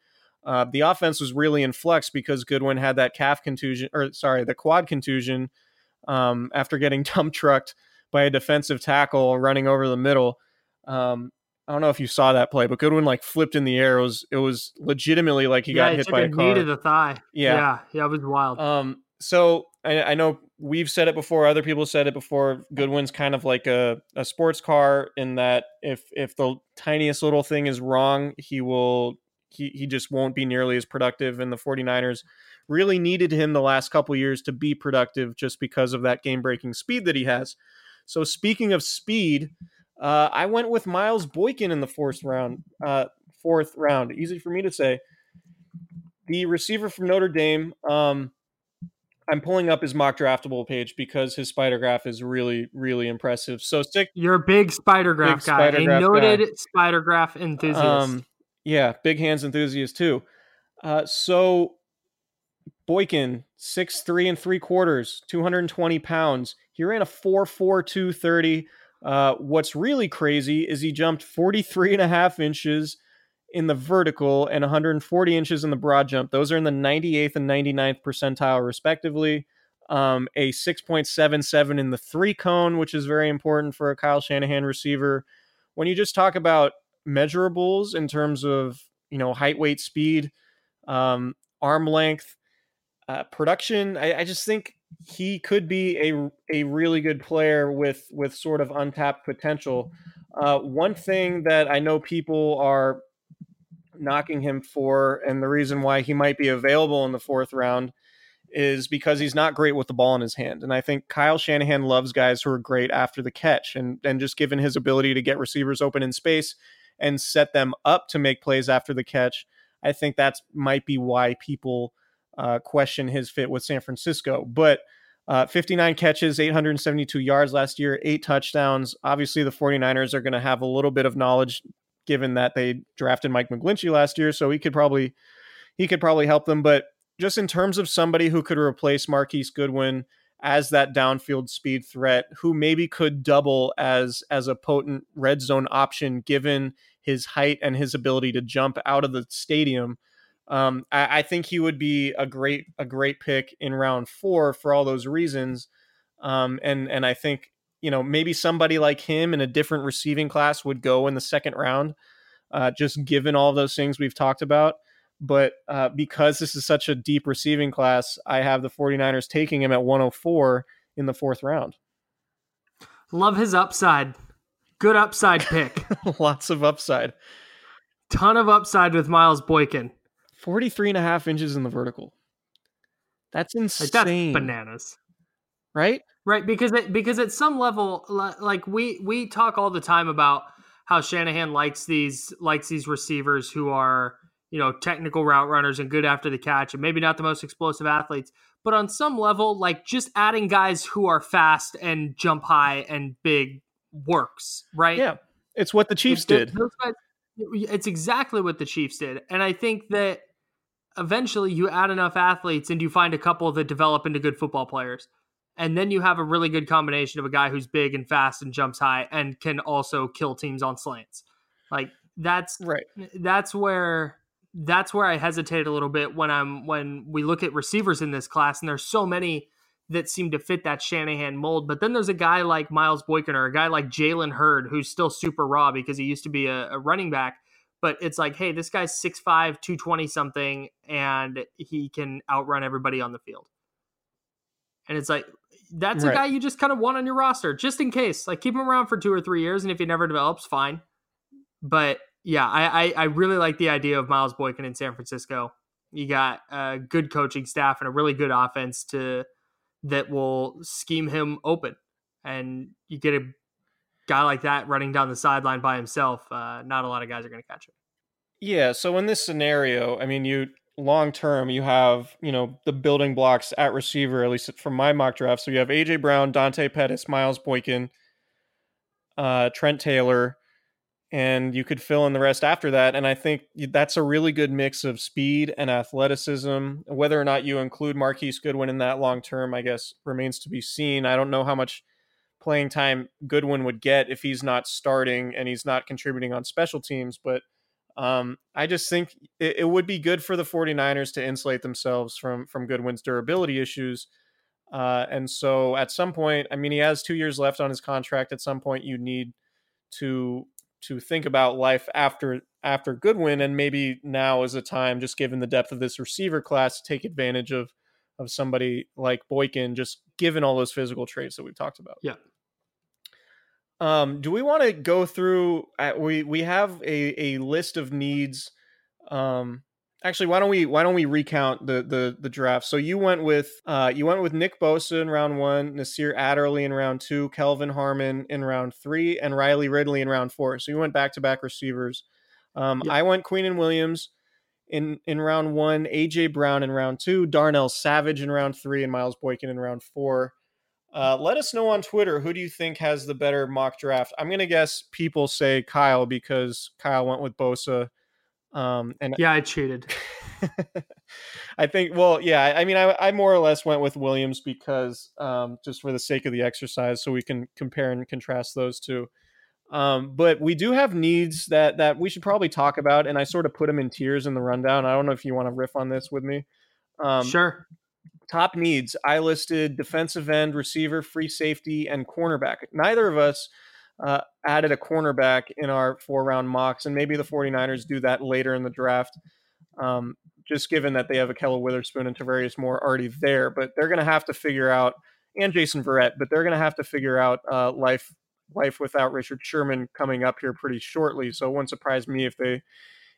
Uh, the offense was really in flux because Goodwin had that calf contusion, or sorry, the quad contusion um, after getting dump trucked by a defensive tackle running over the middle. Um, I don't know if you saw that play, but Goodwin like flipped in the air. It was it was legitimately like he yeah, got hit by a a knee car. to the thigh. Yeah. yeah, yeah, it was wild. Um, so I, I know we've said it before. Other people said it before. Goodwin's kind of like a, a sports car in that if if the tiniest little thing is wrong, he will he he just won't be nearly as productive. And the 49ers really needed him the last couple years to be productive just because of that game breaking speed that he has. So speaking of speed, uh, I went with Miles Boykin in the fourth round. Uh, fourth round, easy for me to say. The receiver from Notre Dame. Um, I'm pulling up his mock draftable page because his spider graph is really, really impressive. So stick. You're a big spider graph Big guy, spider a noted guy. spider graph enthusiast. um, yeah, big hands enthusiast too. Uh, so Boykin, six three and three quarters, 220 pounds. He ran a 4.4 230. Uh, what's really crazy is he jumped 43 and a half inches in the vertical and 140 inches in the broad jump. Those are in the 98th and 99th percentile, respectively. Um, a 6.77 in the three cone, which is very important for a Kyle Shanahan receiver. When you just talk about measurables in terms of you know height, weight, speed, um, arm length, uh, production, I, I just think he could be a a really good player with with sort of untapped potential. Uh, one thing that I know people are knocking him for, and the reason why he might be available in the fourth round is because he's not great with the ball in his hand. And I think Kyle Shanahan loves guys who are great after the catch. And, and just given his ability to get receivers open in space and set them up to make plays after the catch, I think that's might be why people uh, question his fit with San Francisco. But uh, 59 catches, 872 yards last year, eight touchdowns. Obviously, the 49ers are going to have a little bit of knowledge given that they drafted Mike McGlinchey last year, so he could probably he could probably help them. But just in terms of somebody who could replace Marquise Goodwin as that downfield speed threat, who maybe could double as as a potent red zone option given his height and his ability to jump out of the stadium. Um, I, I think he would be a great a great pick in round four for all those reasons. Um, and and I think you know maybe somebody like him in a different receiving class would go in the second round, uh, just given all those things we've talked about. But uh, because this is such a deep receiving class, I have the 49ers taking him at 104 in the fourth round. Love his upside. Good upside pick. Lots of upside. Ton of upside with Miles Boykin. 43 and a half inches in the vertical. That's insane. that's bananas. right? Right, because it, because at some level, like we we talk all the time about how Shanahan likes these likes these receivers who are you know technical route runners and good after the catch, and maybe not the most explosive athletes, but on some level, like just adding guys who are fast and jump high and big works, right? Yeah. It's what the Chiefs did. guys- it's exactly what the Chiefs did, and I think that eventually you add enough athletes and you find a couple that develop into good football players. And then you have a really good combination of a guy who's big and fast and jumps high and can also kill teams on slants. Like that's Right. that's where that's where I hesitate a little bit when I'm when we look at receivers in this class and there's so many that seem to fit that Shanahan mold. But then there's a guy like Miles Boykin or a guy like Jalen Hurd who's still super raw because he used to be a, a running back. But it's like, hey, this guy's 6'5, 220 something, and he can outrun everybody on the field. And it's like, that's Right. a guy you just kind of want on your roster just in case. Like, keep him around for two or three years, and if he never develops, fine. But yeah, I, I, I really like the idea of Miles Boykin in San Francisco. You got a good coaching staff and a really good offense to that will scheme him open, and you get a guy like that running down the sideline by himself. Uh, not a lot of guys are going to catch him. Yeah. So in this scenario, I mean, you long term, you have, you know, the building blocks at receiver, at least from my mock draft. So you have AJ Brown, Dante Pettis, Miles Boykin, uh, Trent Taylor, and you could fill in the rest after that. And I think that's a really good mix of speed and athleticism. Whether or not you include Marquise Goodwin in that long term, I guess remains to be seen. I don't know how much playing time Goodwin would get if he's not starting and he's not contributing on special teams, but um, I just think it, it, would be good for the 49ers to insulate themselves from from Goodwin's durability issues. Uh, and so at some point, I mean, he has two years left on his contract. At some point, you need to to think about life after after Goodwin, and maybe now is a time, just given the depth of this receiver class, to take advantage of of somebody like Boykin, just given all those physical traits that we've talked about. Yeah. Um, do we want to go through? Uh, we we have a a list of needs. Um, actually, why don't we why don't we recount the the the draft? So you went with uh you went with Nick Bosa in round one, Nasir Adderley in round two, Kelvin Harmon in round three, and Riley Ridley in round four. So you went back to back receivers. Um, yep. I went Quinnen Williams in in round one, AJ Brown in round two, Darnell Savage in round three, and Miles Boykin in round four. Uh, let us know on Twitter who do you think has the better mock draft. I'm gonna guess people say Kyle because Kyle went with Bosa. Um, and yeah, I cheated. I think. Well, yeah. I mean, I, I more or less went with Williams because um, just for the sake of the exercise, so we can compare and contrast those two. Um, but we do have needs that that we should probably talk about, and I sort of put them in tiers in the rundown. I don't know if you want to riff on this with me. Um, sure top needs, I listed defensive end, receiver, free safety, and cornerback. Neither of us uh, added a cornerback in our four round mocks, and maybe the 49ers do that later in the draft, um, just given that they have Ahkello Witherspoon and Tarvarius Moore already there. But they're going to have to figure out, and Jason Verrett, but they're going to have to figure out uh, life life without Richard Sherman coming up here pretty shortly. So it wouldn't surprise me if they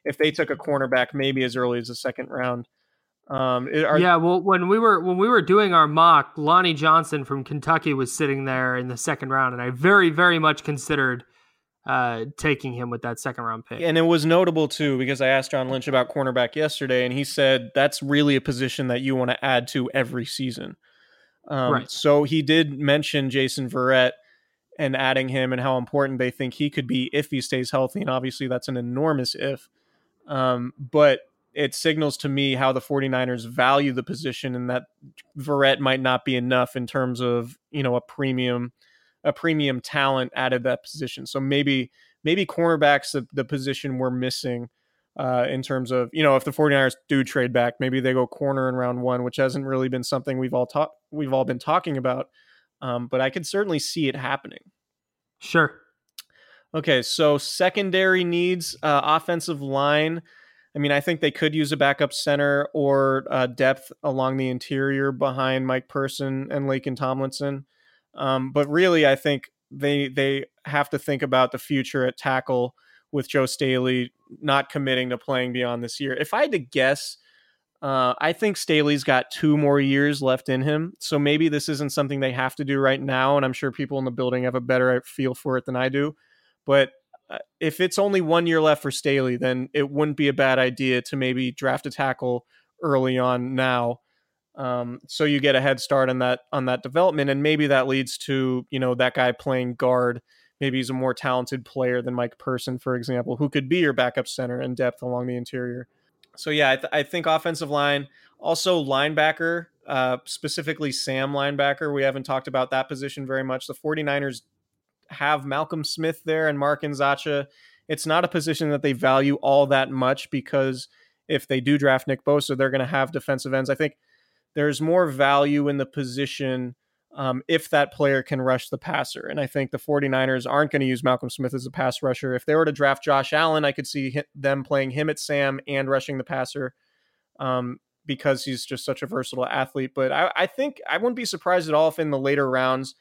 if they took a cornerback maybe as early as the second round. Um, are, yeah, well, when we were when we were doing our mock, Lonnie Johnson from Kentucky was sitting there in the second round, and I very, very much considered uh, taking him with that second round pick. And it was notable too because I asked John Lynch about cornerback yesterday, and he said that's really a position that you want to add to every season. Um, right. So he did mention Jason Verrett and adding him and how important they think he could be if he stays healthy, and obviously that's an enormous if. Um, but it signals to me how the 49ers value the position and that Verrett might not be enough in terms of, you know, a premium a premium talent out of that position. So maybe maybe cornerbacks the, the position we're missing uh, in terms of, you know, if the 49ers do trade back, maybe they go corner in round 1, which hasn't really been something we've all talked we've all been talking about. Um, but I could certainly see it happening. Sure. Okay, so secondary needs, uh, offensive line. I mean, I think they could use a backup center or uh, depth along the interior behind Mike Person and Laken Tomlinson. Um, but really, I think they they have to think about the future at tackle with Joe Staley not committing to playing beyond this year. If I had to guess, uh, I think Staley's got two more years left in him. So maybe this isn't something they have to do right now. And I'm sure people in the building have a better feel for it than I do. But if it's only one year left for Staley, then it wouldn't be a bad idea to maybe draft a tackle early on now. Um, so you get a head start on that on that development, and maybe that leads to you know that guy playing guard. Maybe he's a more talented player than Mike Person, for example, who could be your backup center and depth along the interior. So yeah, I, th- I think offensive line, also linebacker, uh, specifically Sam linebacker. We haven't talked about that position very much. The 49ers have Malcolm Smith there and Mark Nzeocha. It's not a position that they value all that much because if they do draft Nick Bosa, they're going to have defensive ends. I think there's more value in the position um, if that player can rush the passer. And I think the 49ers aren't going to use Malcolm Smith as a pass rusher. If they were to draft Josh Allen, I could see them playing him at Sam and rushing the passer um, because he's just such a versatile athlete. But I, I think I wouldn't be surprised at all if in the later rounds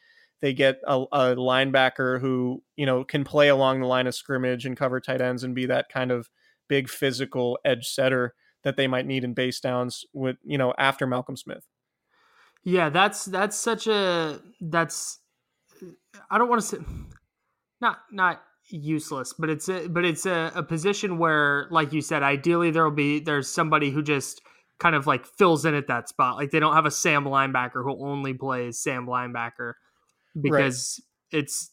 they get a, a, linebacker who you know can play along the line of scrimmage and cover tight ends and be that kind of big physical edge setter that they might need in base downs with you know after Malcolm Smith. Yeah, that's that's such a that's I don't want to say not not useless, but it's a but it's a, a position where, like you said, ideally there will be there's somebody who just kind of like fills in at that spot. Like they don't have a Sam linebacker who only plays Sam linebacker because right. it's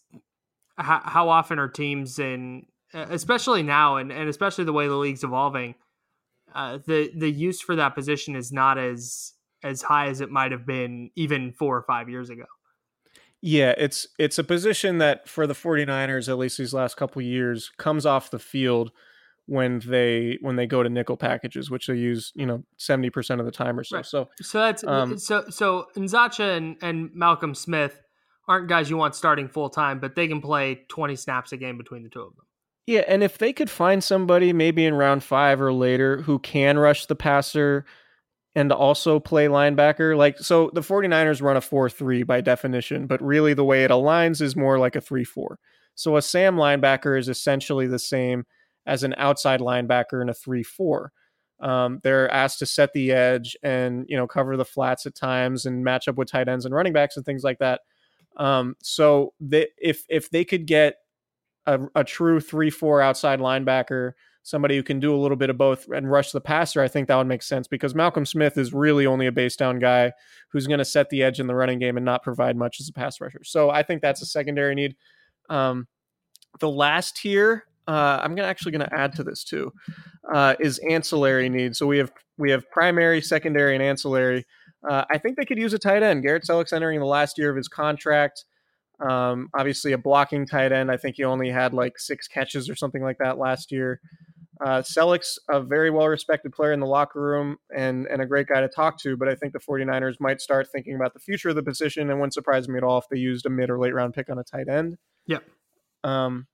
how, how often are teams in especially now and, and especially the way the league's evolving uh, the the use for that position is not as as high as it might have been even four or five years ago yeah it's it's a position that for the 49ers at least these last couple years comes off the field when they when they go to nickel packages, which they use, you know, seventy percent of the time or so. Right. So, so that's um, so so Nzeocha and, and Malcolm Smith aren't guys you want starting full time, but they can play 20 snaps a game between the two of them. Yeah, and if they could find somebody maybe in round five or later who can rush the passer and also play linebacker, like so the 49ers run a 4 3 by definition, but really the way it aligns is more like a 3 4. So a Sam linebacker is essentially the same as an outside linebacker in a 3 4. Um, they're asked to set the edge and you know cover the flats at times and match up with tight ends and running backs and things like that. Um, so they, if if they could get a, a true three four outside linebacker, somebody who can do a little bit of both and rush the passer, I think that would make sense because Malcolm Smith is really only a base down guy who's going to set the edge in the running game and not provide much as a pass rusher. So I think that's a secondary need. Um, the last tier, uh, I'm gonna actually going to add to this too, uh, is ancillary needs. So we have we have primary, secondary, and ancillary. Uh, I think they could use a tight end. Garrett Celek's entering the last year of his contract. Um, obviously, a blocking tight end. I think he only had like six catches or something like that last year. Uh, Celek's a very well respected player in the locker room and, and a great guy to talk to, but I think the 49ers might start thinking about the future of the position and wouldn't surprise me at all if they used a mid or late round pick on a tight end. Yep. Um,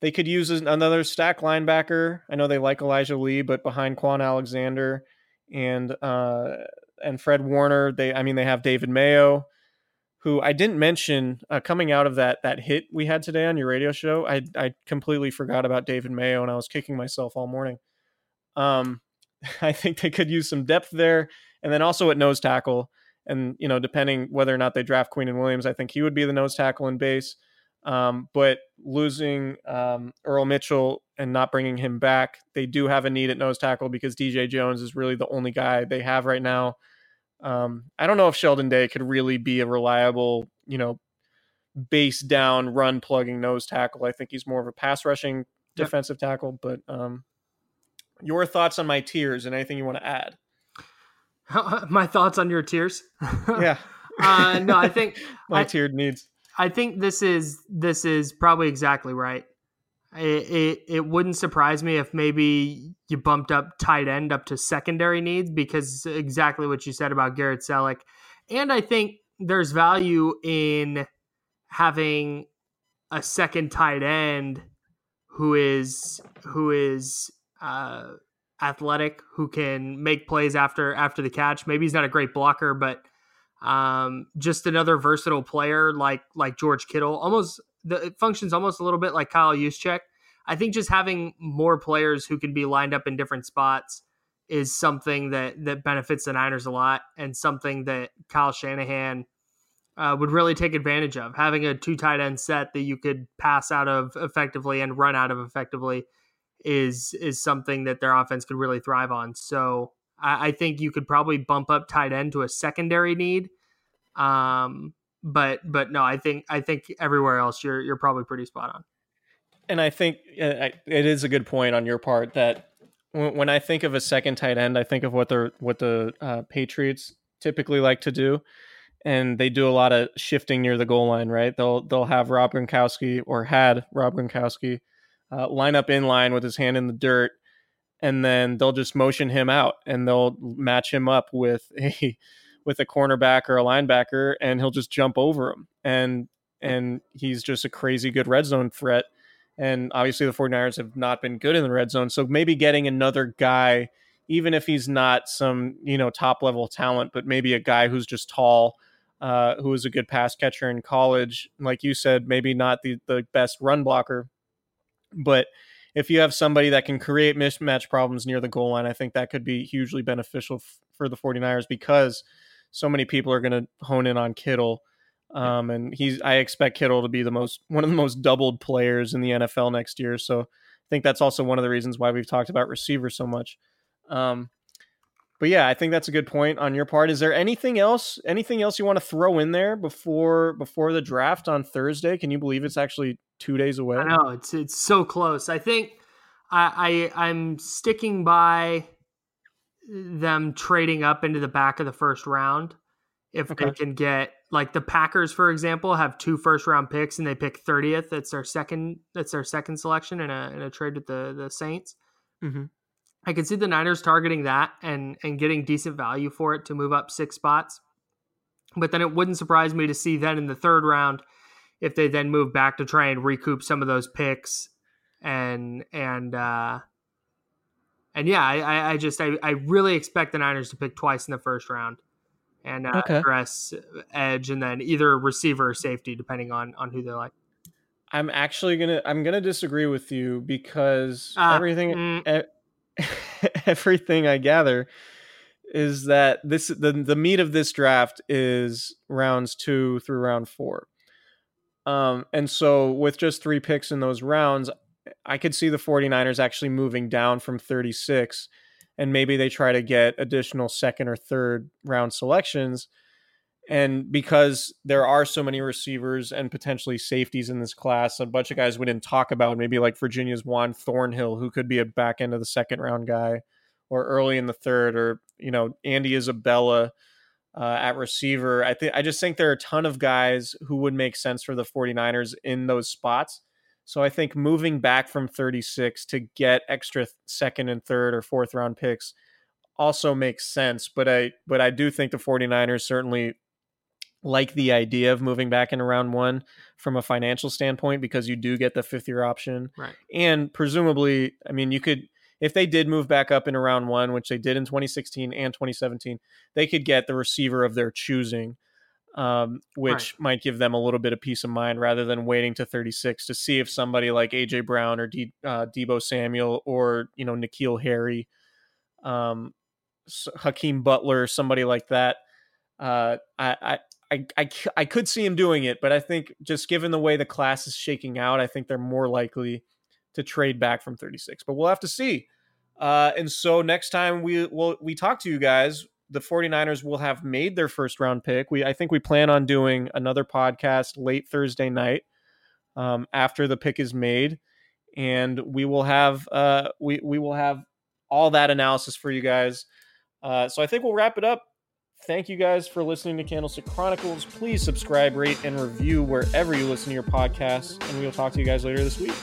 they could use another stack linebacker. I know they like Elijah Lee, but behind Kwon Alexander and uh, and Fred Warner, they I mean they have David Mayo, who I didn't mention uh, coming out of that that hit we had today on your radio show. I I completely forgot about David Mayo and I was kicking myself all morning. Um, I think they could use some depth there, and then also at nose tackle. And you know, depending whether or not they draft Quinnen Williams, I think he would be the nose tackle in base. Um, but losing um, Earl Mitchell and not bringing him back, they do have a need at nose tackle because DJ Jones is really the only guy they have right now. Um, I don't know if Sheldon Day could really be a reliable, you know, base down run plugging nose tackle. I think he's more of a pass rushing defensive tackle. But um, your thoughts on my tiers and anything you want to add? my thoughts on your tiers? yeah. uh, no, I think my I, tiered needs. I think this is this is probably exactly right. It, it, it wouldn't surprise me if maybe you bumped up tight end up to secondary needs because exactly what you said about Garrett Celek, and I think there's value in having a second tight end who is who is uh, athletic, who can make plays after after the catch. Maybe he's not a great blocker, but um, just another versatile player like like George Kittle. Almost the, it functions almost a little bit like Kyle Juszczyk. I think just having more players who can be lined up in different spots is something that that benefits the Niners a lot, and something that Kyle Shanahan uh, would really take advantage of. Having a two tight end set that you could pass out of effectively and run out of effectively is is something that their offense could really thrive on. So I, I think you could probably bump up tight end to a secondary need. Um, but but no, I think I think everywhere else you're you're probably pretty spot on. And I think uh, it is a good point on your part that when I think of a second tight end, I think of what the what the uh, Patriots typically like to do, and they do a lot of shifting near the goal line. Right? They'll they'll have Rob Gronkowski or had Rob Gronkowski uh, line up in line with his hand in the dirt, and then they'll just motion him out and they'll match him up with a with a cornerback or a linebacker and he'll just jump over him and and he's just a crazy good red zone threat and obviously the 49ers have not been good in the red zone so maybe getting another guy even if he's not some you know top level talent but maybe a guy who's just tall uh, who was a good pass catcher in college like you said maybe not the, the best run blocker but if you have somebody that can create mismatch problems near the goal line, I think that could be hugely beneficial f- for the 49ers because so many people are going to hone in on Kittle. Um, and he's, I expect Kittle to be the most, one of the most doubled players in the NFL next year. So I think that's also one of the reasons why we've talked about receivers so much. Um, but yeah, I think that's a good point on your part. Is there anything else, anything else you want to throw in there before before the draft on Thursday? Can you believe it's actually two days away. I know it's it's so close. I think I, I I'm sticking by them trading up into the back of the first round if okay. they can get like the Packers, for example, have two first round picks and they pick 30th. That's their second. That's their second selection in a in a trade with the the Saints. Mm-hmm. I can see the Niners targeting that and and getting decent value for it to move up six spots. But then it wouldn't surprise me to see then in the third round if they then move back to try and recoup some of those picks and and uh, and yeah, I, I, I just I, I really expect the Niners to pick twice in the first round and uh, Okay. address edge and then either receiver or safety depending on on who they like. I'm actually gonna I'm gonna disagree with you because Ah, everything mm. e- everything I gather is that this the the meat of this draft is rounds two through round four. Um, and so with just three picks in those rounds, I could see the 49ers actually moving down from 36 and maybe they try to get additional second or third round selections. And because there are so many receivers and potentially safeties in this class, a bunch of guys we didn't talk about, maybe like Virginia's Juan Thornhill, who could be a back end of the second round guy, or early in the third, or you know Andy Isabella uh, at receiver. I think I just think there are a ton of guys who would make sense for the 49ers in those spots. So I think moving back from 36 to get extra second and third or fourth round picks also makes sense, but I but I do think the 49ers certainly like the idea of moving back into round 1 from a financial standpoint because you do get the fifth year option. Right. And presumably, I mean, you could if they did move back up into round 1, which they did in 2016 and 2017, they could get the receiver of their choosing um, which might give them a little bit of peace of mind rather than waiting to 36 to see if somebody like AJ Brown or D, uh, Deebo Samuel or you know N'Keal Harry, um, Hakeem Butler, somebody like that. Uh, I, I I, I, could see him doing it, but I think just given the way the class is shaking out, I think they're more likely to trade back from 36. But we'll have to see. Uh, and so next time we will we talk to you guys, the 49ers will have made their first round pick. We I think we plan on doing another podcast late Thursday night um, after the pick is made, and we will have uh, we we will have all that analysis for you guys. Uh, so I think we'll wrap it up. Thank you guys for listening to Candlestick Chronicles. Please subscribe, rate, and review wherever you listen to your podcasts, and we will talk to you guys later this week.